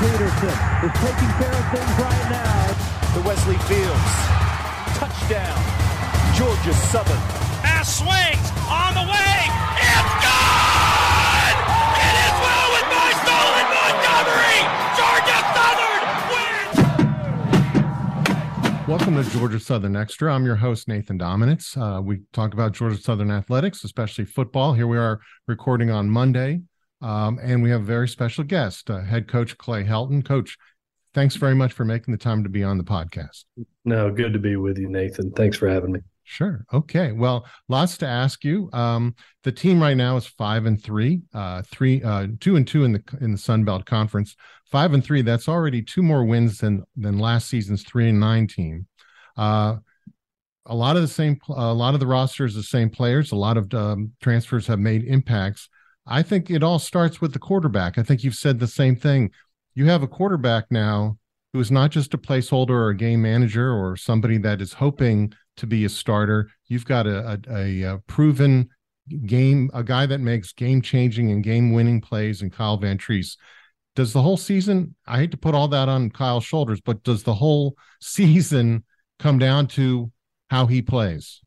Peterson is taking care of things right now. The Wesley Fields. Touchdown. Georgia Southern. Pass swings on the way. It's good! It is well with my stolen Montgomery! Georgia Southern wins! Welcome to Georgia Southern Extra. I'm your host, Nathan Dominitz. Uh, we talk about Georgia Southern athletics, especially football. Here we are recording on Monday, um, and we have a very special guest, uh, head coach Clay Helton. Coach, thanks very much for making the time to be on the podcast. No, good to be with you, Nathan. Thanks for having me. Sure. Okay. Well, lots to ask you. Um, the team right now is five and three, uh, three, uh, two and two in the in the Sun Belt Conference. Five and three. That's already two more wins than than last season's three and nine team. Uh, a lot of the same, a lot of the rosters, the same players. A lot of um, transfers have made impacts. I think it all starts with the quarterback. I think you've said the same thing. You have a quarterback now who is not just a placeholder or a game manager or somebody that is hoping to be a starter. You've got a, a, a uh, proven game, a guy that makes game changing and game winning plays in Kyle Vantrease. Does the whole season, I hate to put all that on Kyle's shoulders, but does the whole season come down to how he plays?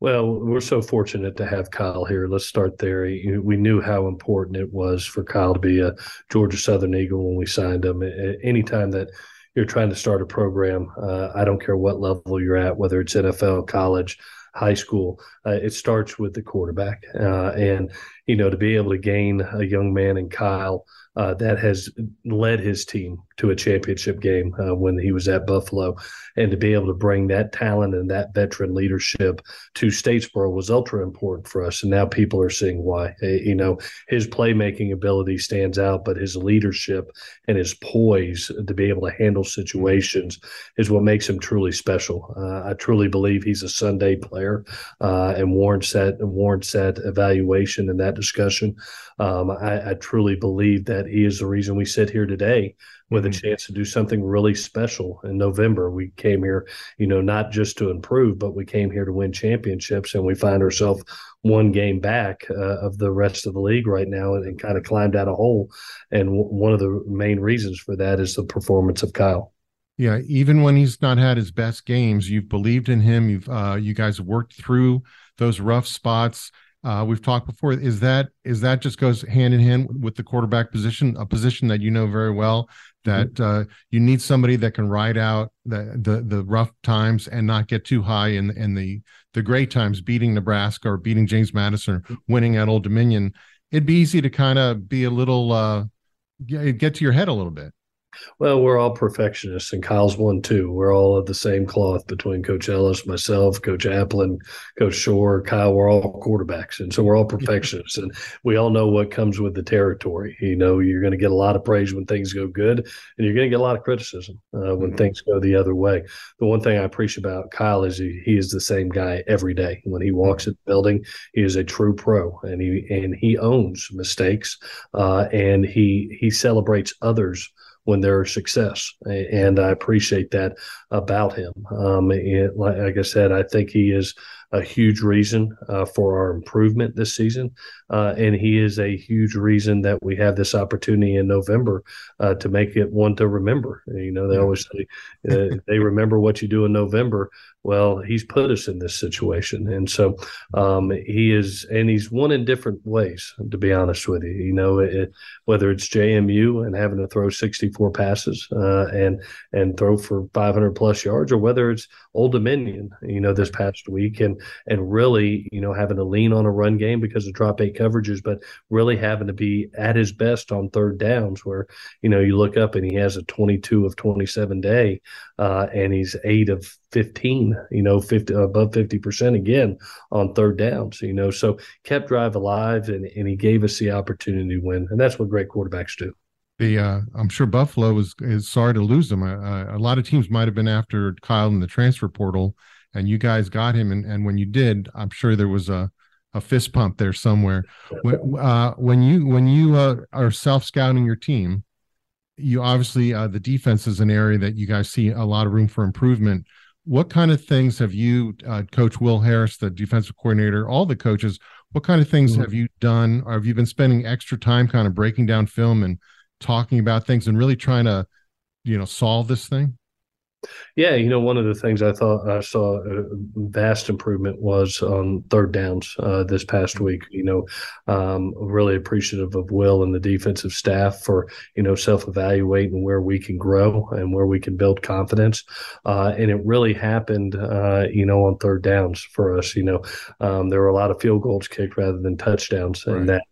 Well, we're so fortunate to have Kyle here. Let's start there. We knew how important it was for Kyle to be a Georgia Southern Eagle when we signed him. Anytime that you're trying to start a program, uh, I don't care what level you're at, whether it's NFL, college, high school, uh, it starts with the quarterback. Uh, and, you know, to be able to gain a young man in Kyle uh, that has led his team to a championship game uh, when he was at Buffalo. And to be able to bring that talent and that veteran leadership to Statesboro was ultra important for us. And now people are seeing why. You know, his playmaking ability stands out, but his leadership and his poise to be able to handle situations is what makes him truly special. Uh, I truly believe he's a Sunday player uh, and warrants that, warrants that evaluation and that discussion. Um, I, I truly believe that he is the reason we sit here today with a mm-hmm. chance to do something really special in November. We came here, you know, not just to improve, but we came here to win championships, and we find ourselves one game back uh, of the rest of the league right now, and, and kind of climbed out a hole. And w- one of the main reasons for that is the performance of Kyle. Yeah, even when he's not had his best games, you've believed in him. You've uh, you guys worked through those rough spots uh, we've talked before. Is that is that just goes hand in hand with the quarterback position, a position that you know very well, that mm-hmm. uh, you need somebody that can ride out the, the the rough times and not get too high in in the the great times, beating Nebraska or beating James Madison, or mm-hmm. winning at Old Dominion. It'd be easy to kind of be a little uh, get to your head a little bit. Well, we're all perfectionists, and Kyle's one too. We're all of the same cloth between Coach Ellis, myself, Coach Applin, Coach Shore, Kyle. We're all quarterbacks, and so we're all perfectionists, and we all know what comes with the territory. You know, you're going to get a lot of praise when things go good, and you're going to get a lot of criticism uh, when mm-hmm. things go the other way. The one thing I appreciate about Kyle is he, he is the same guy every day. When he walks in the building, he is a true pro, and he and he owns mistakes, uh, and he he celebrates others when they're a success. And I appreciate that about him. Um, like I said, I think he is a huge reason uh, for our improvement this season. Uh, and he is a huge reason that we have this opportunity in November uh, to make it one to remember. You know, they always say uh, they remember what you do in November. Well, he's put us in this situation. And so um, he is, and he's won in different ways, to be honest with you. You know, it, whether it's JMU and having to throw 64 passes uh, and, and throw for 500 plus yards, or whether it's Old Dominion, you know, this past week and and really, you know, having to lean on a run game because of drop eight coverages, but really having to be at his best on third downs, where you know you look up and he has a 22 of 27 day, uh, and he's eight of 15, you know, 50 above 50 percent again on third downs, you know, so kept drive alive and and he gave us the opportunity to win, and that's what great quarterbacks do the uh, I'm sure Buffalo is is sorry to lose him. Uh, a lot of teams might have been after Kyle in the transfer portal, and you guys got him. And, and when you did, I'm sure there was a, a fist pump there somewhere. When, uh, when you when you uh, are self scouting your team, you obviously uh, the defense is an area that you guys see a lot of room for improvement. What kind of things have you, uh, Coach Will Harris, the defensive coordinator, all the coaches? What kind of things mm-hmm. have you done? Or have you been spending extra time kind of breaking down film and talking about things and really trying to, you know, solve this thing? Yeah, you know, one of the things I thought I saw a vast improvement was on third downs uh, this past mm-hmm. week. You know, um, really appreciative of Will and the defensive staff for you know self evaluating where we can grow and where we can build confidence. Uh, and it really happened, uh, you know, on third downs for us. You know, um, there were a lot of field goals kicked rather than touchdowns, right. and that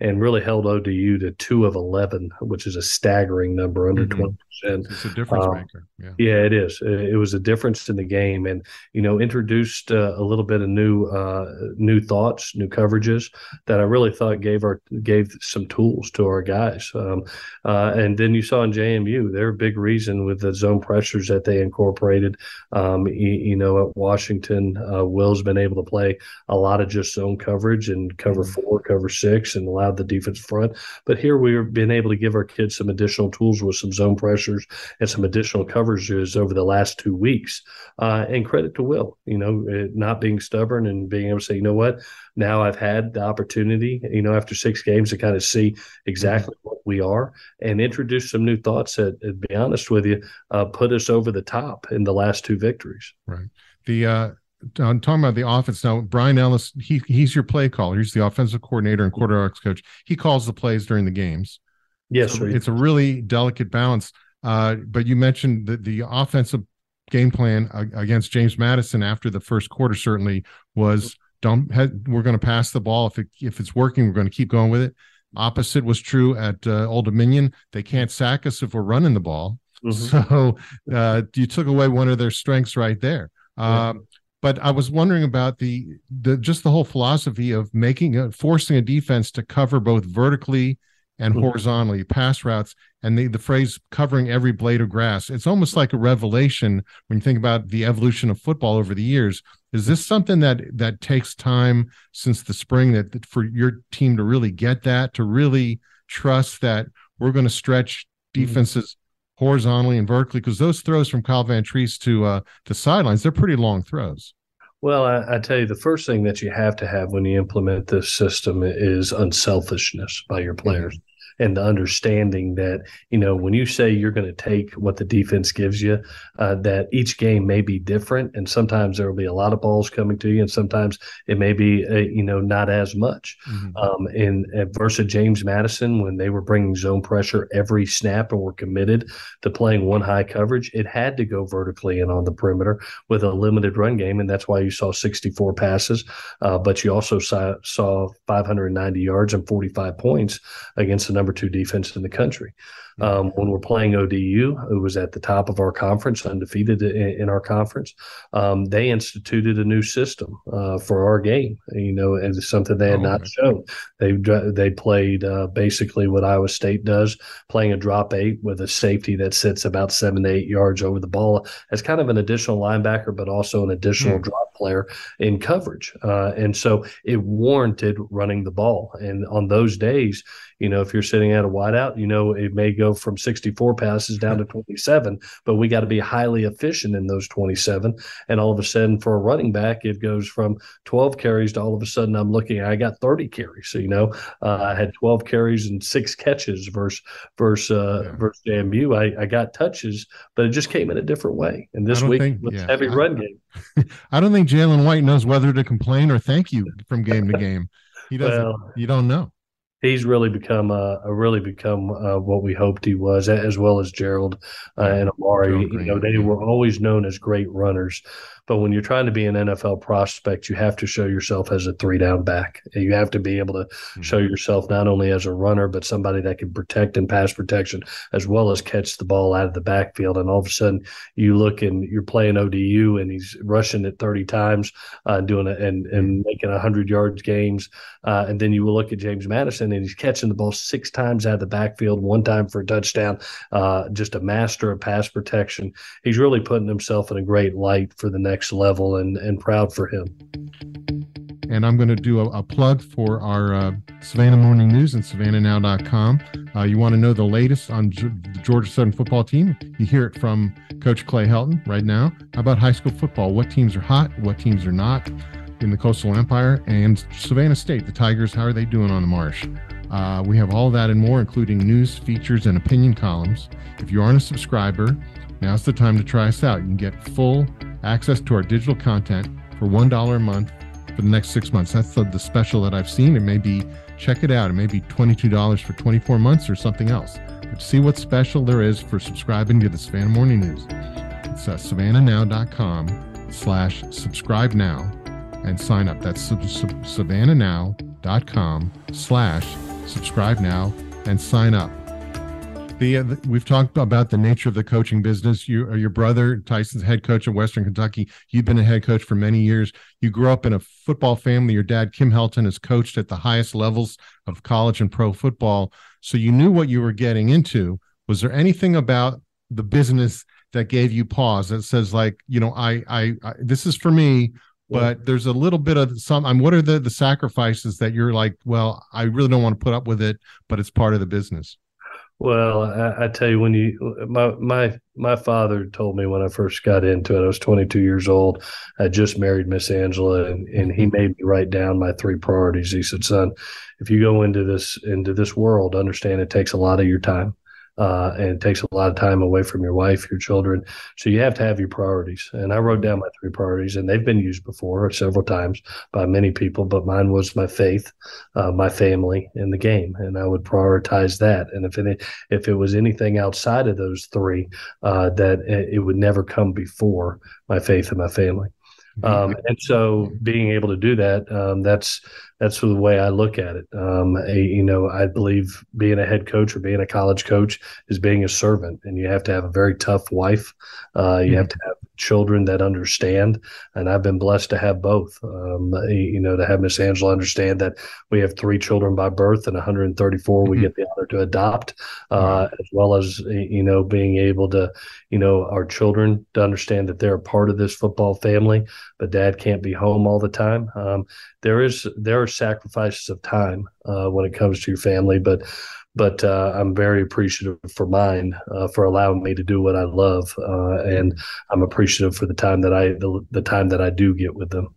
and really held ODU to two of eleven, which is a staggering number, under mm-hmm. 20 and it's a difference um, maker. Yeah. yeah, it is. It was a difference in the game, and you know, introduced uh, a little bit of new, uh, new thoughts, new coverages that I really thought gave our gave some tools to our guys. Um, uh, and then you saw in JMU, they're a big reason with the zone pressures that they incorporated. Um, you, you, know, at Washington, uh, Will's been able to play a lot of just zone coverage and cover mm-hmm. four, cover six, and allowed the defense front. But here we've been able to give our kids some additional tools with some zone pressure pressures and some additional coverages over the last two weeks. Uh, and credit to Will, you know, not being stubborn and being able to say, you know what, now I've had the opportunity, you know, after six games to kind of see exactly what we are and introduce some new thoughts that, to be honest with you, uh, put us over the top in the last two victories. Right. The, uh, I'm talking about the offense now. Bryan Ellis, he he's your play caller. He's the offensive coordinator and quarterbacks coach. He calls the plays during the games. Yes, so it's a really delicate balance. Uh, but you mentioned that the offensive game plan against James Madison after the first quarter certainly was don't we're going to pass the ball if it, if it's working we're going to keep going with it. Opposite was true at uh, Old Dominion. They can't sack us if we're running the ball. Mm-hmm. So uh, you took away one of their strengths right there. Yeah. Um, but I was wondering about the the just the whole philosophy of making a, forcing a defense to cover both vertically and mm-hmm. horizontally pass routes and the, the phrase covering every blade of grass it's almost like a revelation when you think about the evolution of football over the years is this something that that takes time since the spring that, that for your team to really get that to really trust that we're going to stretch mm-hmm. defenses mm-hmm. horizontally and vertically because those throws from Kyle Vantrease to uh the sidelines they're pretty long throws well, I, I, tell you, the first thing that you have to have when you implement this system is unselfishness by your players and the understanding that you know when you say you're going to take what the defense gives you, uh, that each game may be different, and sometimes there will be a lot of balls coming to you, and sometimes it may be a, uh, you know not as much. Mm-hmm. Um, and, and versus James Madison, when they were bringing zone pressure every snap and were committed to playing one high coverage, it had to go vertically and on the perimeter with a limited run game, and that's why you saw 64 passes, uh, but you also saw, saw 590 yards and 45 points against the number two defense in the country. Um, when we're playing ODU, who was at the top of our conference, undefeated in, in our conference, um, they instituted a new system uh, for our game. You know, it's something they had oh, not shown. They they played uh, basically what Iowa State does, playing a drop eight with a safety that sits about seven to eight yards over the ball as kind of an additional linebacker, but also an additional mm. drop player in coverage. Uh, and so it warranted running the ball. And on those days, you know, if you're sitting at a wideout, you know, it may go from 64 passes down to 27, but we got to be highly efficient in those 27. And all of a sudden, for a running back, it goes from 12 carries to all of a sudden I'm looking, I got 30 carries. So, you know, uh, I had 12 carries and six catches versus, versus, uh, yeah. versus JMU. I, I got touches, but it just came in a different way. And this week, think, with yeah, heavy I, run game. I don't think Jalen White knows whether to complain or thank you from game to game. He doesn't, well, you don't know he's really become a really become uh, what we hoped he was, as well as Gerald uh, and Amari. You know, they were always known as great runners, but when you're trying to be an NFL prospect, you have to show yourself as a three down back. You have to be able to mm-hmm. show yourself not only as a runner, but somebody that can protect and pass protection, as well as catch the ball out of the backfield. And all of a sudden, you look and you're playing ODU, and he's rushing it 30 times, uh, doing it and and mm-hmm. making 100 yards games. Uh, and then you will look at James Madison, and he's catching the ball six times out of the backfield, one time for a touchdown. Uh, just a master of pass protection. He's really putting himself in a great light for the next next level and, and proud for him. And I'm going to do a, a plug for our uh, Savannah Morning News and SavannahNow.com. Uh, you want to know the latest on G- the Georgia Southern football team? You hear it from Coach Clay Helton right now. How about high school football? What teams are hot? What teams are not in the Coastal Empire? And Savannah State, the Tigers, how are they doing on the marsh? Uh, we have all that and more, including news, features, and opinion columns. If you aren't a subscriber, now's the time to try us out. You can get full access to our digital content for $1 a month for the next six months. That's the, the special that I've seen. It may be, check it out, it may be $22 for 24 months or something else. But see what special there is for subscribing to the Savannah Morning News. It's uh, savannahnow.com slash subscribe now and sign up. That's sub- sub- savannahnow.com slash subscribe now and sign up. The, uh, the, we've talked about the nature of the coaching business. You, uh, your brother Tyson's head coach at Western Kentucky. You've been a head coach for many years. You grew up in a football family. Your dad Kim Helton has coached at the highest levels of college and pro football, so you knew what you were getting into. Was there anything about the business that gave you pause that says like, you know, I, I, I this is for me, but there's a little bit of some. I'm. What are the the sacrifices that you're like? Well, I really don't want to put up with it, but it's part of the business. Well, I, I, tell you, when you my my my father told me when I first got into it, I was 22 years old. I just married Miss Angela, and, and he mm-hmm. made me write down my three priorities. He said, "Son, if you go into this into this world, understand it takes a lot of your time uh, and it takes a lot of time away from your wife, your children. So you have to have your priorities. And I wrote down my three priorities, and they've been used before several times by many people, but mine was my faith, uh, my family, and the game. And I would prioritize that. And if it if it was anything outside of those three, uh, that it would never come before my faith and my family. Um, and so being able to do that, um, that's that's the way I look at it. Um, a, you know, I believe being a head coach or being a college coach is being a servant, and you have to have a very tough wife. Uh, you mm-hmm. have to have children that understand, and I've been blessed to have both. Um, you know, to have Miss Angela understand that we have three children by birth and 134 mm-hmm. we get the honor to adopt, uh, as well as you know being able to, you know, our children to understand that they're a part of this football family, but Dad can't be home all the time. Um, there is there are sacrifices of time uh, when it comes to your family, but but uh, I'm very appreciative for mine uh, for allowing me to do what I love, uh, and I'm appreciative for the time that I the, the time that I do get with them.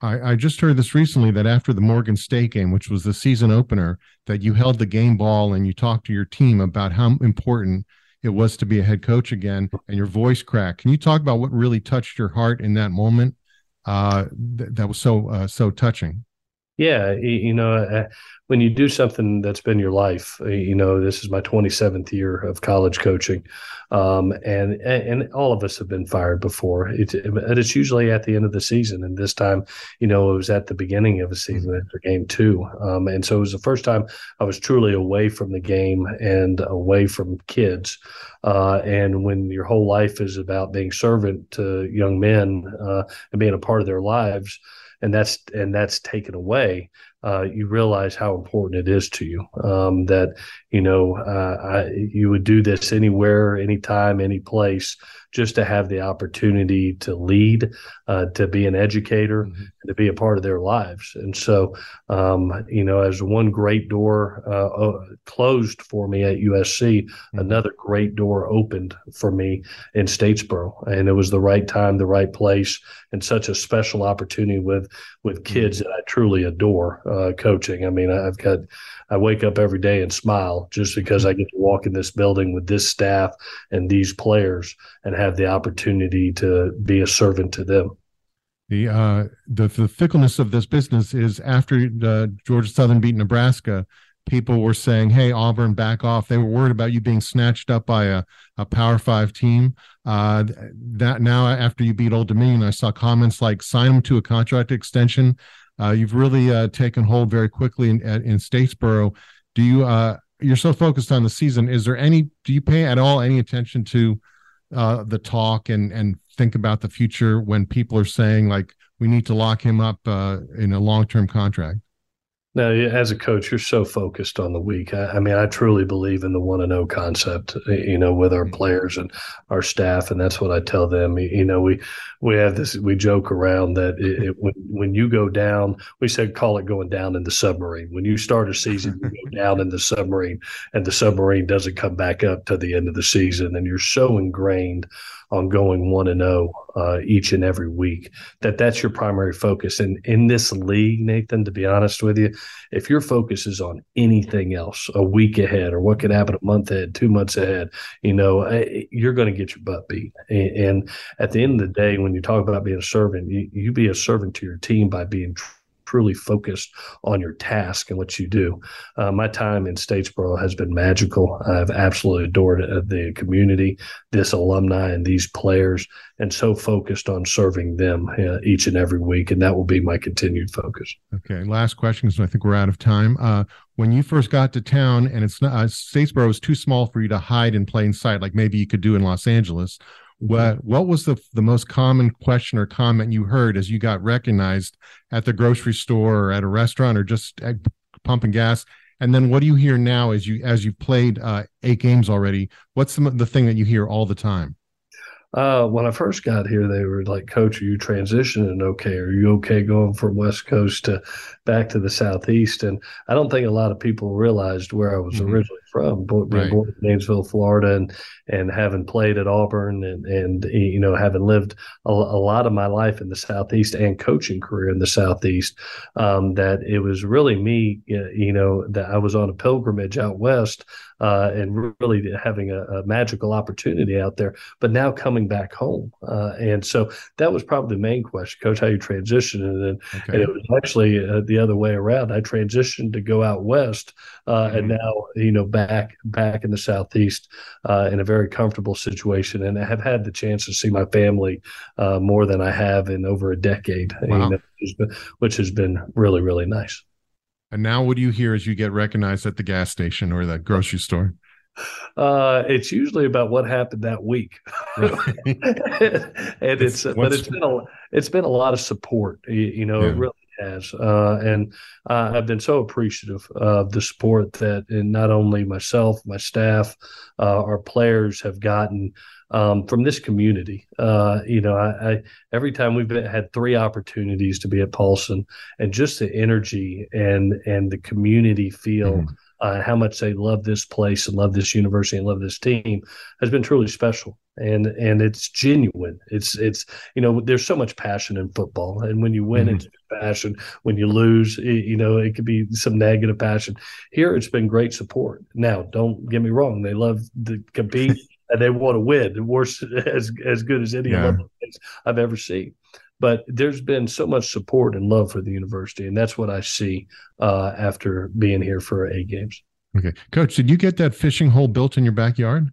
I, I, just heard this recently that after the Morgan State game, which was the season opener, that you held the game ball and you talked to your team about how important it was to be a head coach again, and your voice cracked. Can you talk about what really touched your heart in that moment? Uh, th- that was so uh, so touching. Yeah, you know, uh, when you do something that's been your life, uh, you know, this is my 27th year of college coaching, um, and and all of us have been fired before. It, it's usually at the end of the season, and this time, you know, it was at the beginning of a season mm-hmm. after game two, um, and so it was the first time I was truly away from the game and away from kids. Uh, and when your whole life is about being servant to young men uh, and being a part of their lives and that's and that's taken away, uh, you realize how important it is to you. Um, that you know uh, I, you would do this anywhere, anytime, any place, just to have the opportunity to lead, uh, to be an educator, mm-hmm. and to be a part of their lives. And so, um, you know, as one great door uh, closed for me at USC, mm-hmm. another great door opened for me in Statesboro, and it was the right time, the right place, and such a special opportunity with with kids mm-hmm. that I truly adore uh, coaching. I mean, I've got I wake up every day and smile just because I get to walk in this building with this staff and these players and have the opportunity to be a servant to them. The uh, the, the fickleness of this business is after uh, Georgia Southern beat Nebraska, people were saying, "Hey, Auburn, back off." They were worried about you being snatched up by a, a Power Five team. Uh, that now, after you beat Old Dominion, I saw comments like, "Sign them to a contract extension." Uh, you've really uh, taken hold very quickly in, in Statesboro. Do you? Uh, you're so focused on the season. Is there any? Do you pay at all any attention to uh, the talk and and think about the future when people are saying like we need to lock him up uh, in a long term contract? Now, as a coach, you're so focused on the week. I, I mean, I truly believe in the one and zero concept. You know, with our players and our staff, and that's what I tell them. You know, we we have this. We joke around that it, it, when when you go down, we said call it going down in the submarine. When you start a season, you go down in the submarine, and the submarine doesn't come back up to the end of the season, and you're so ingrained on going one and zero uh, each and every week. That that's your primary focus. And in this league, Nathan, to be honest with you, if your focus is on anything else, a week ahead or what could happen a month ahead, two months ahead, you know, eh, you're going to get your butt beat. And, at the end of the day, when you talk about being a servant, you, you be a servant to your team by being truly focused on your task and what you do. Uh, my time in Statesboro has been magical. I've absolutely adored uh, the community, this alumni, and these players, and so focused on serving them uh, each and every week. And that will be my continued focus. Okay. Last question, because I think we're out of time. Uh, when you first got to town, and it's not uh, Statesboro is too small for you to hide in plain sight, like maybe you could do in Los Angeles what what was the the most common question or comment you heard as you got recognized at the grocery store or at a restaurant or just at pumping gas? And then what do you hear now as you as you've played uh, eight games already? What's the, the thing that you hear all the time? Uh, when I first got here, they were like, "Coach, are you transitioning okay? Are you okay going from West Coast to back to the Southeast?" And I don't think a lot of people realized where I was mm-hmm. originally from, being right. born in Gainesville, Florida, and and having played at Auburn, and and you know having lived a, a lot of my life in the Southeast and coaching career in the Southeast. Um, that it was really me, you know, that I was on a pilgrimage out west uh, and really having a, a, magical opportunity out there, but now coming back home. Uh, and so that was probably the main question, Coach, how you transitioned. And, okay. and it was actually uh, the other way around. I transitioned to go out west, uh, mm-hmm. and now you know back back in the southeast uh, in a very comfortable situation, and I have had the chance to see my family uh, more than I have in over a decade, wow. you know, which, has been, which has been really really nice. And now, what do you hear as you get recognized at the gas station or the grocery store? Uh, it's usually about what happened that week, and it's, it's but it's been a it's been a lot of support. You, you know, yeah. it really has, uh, and uh, I've been so appreciative of the support that, and not only myself, my staff, uh, our players have gotten um, from this community. Uh, you know, I, I, every time we've been, had three opportunities to be at Paulson, and just the energy and and the community feel. Mm-hmm. Uh, how much they love this place and love this university and love this team has been truly special and and it's genuine it's it's you know there's so much passion in football and when you win mm-hmm. it's passion when you lose it, you know it could be some negative passion here it's been great support now don't get me wrong they love to compete and they want to win. Worse as as good as any yeah. I've ever seen. But there's been so much support and love for the university, and that's what I see uh, after being here for eight games. Okay, Coach, did you get that fishing hole built in your backyard?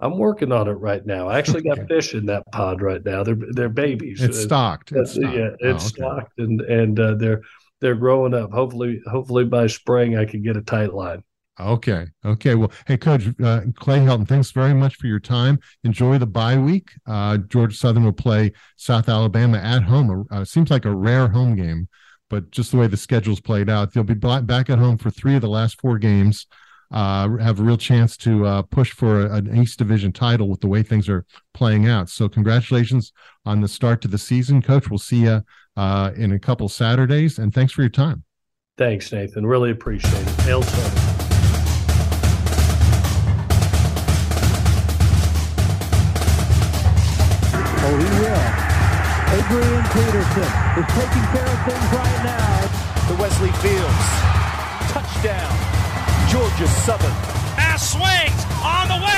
I'm working on it right now. I actually got okay. fish in that pod right now. They're they're babies. It's stocked. It's stocked. Yeah, it's oh, okay. stocked, and and uh, they're they're growing up. Hopefully, hopefully by spring I can get a tight line. Okay. Okay. Well, hey, Coach uh, Clay Helton, thanks very much for your time. Enjoy the bye week. Uh, Georgia Southern will play South Alabama at home. Uh, seems like a rare home game, but just the way the schedule's played out, they'll be back at home for three of the last four games. Uh, have a real chance to uh, push for an East Division title with the way things are playing out. So, congratulations on the start to the season, Coach. We'll see you uh, in a couple Saturdays, and thanks for your time. Thanks, Nathan. Really appreciate it. Hail Southern. Adrian Peterson is taking care of things right now. The Wesley Fields. Touchdown. Georgia Southern. Pass swings on the way.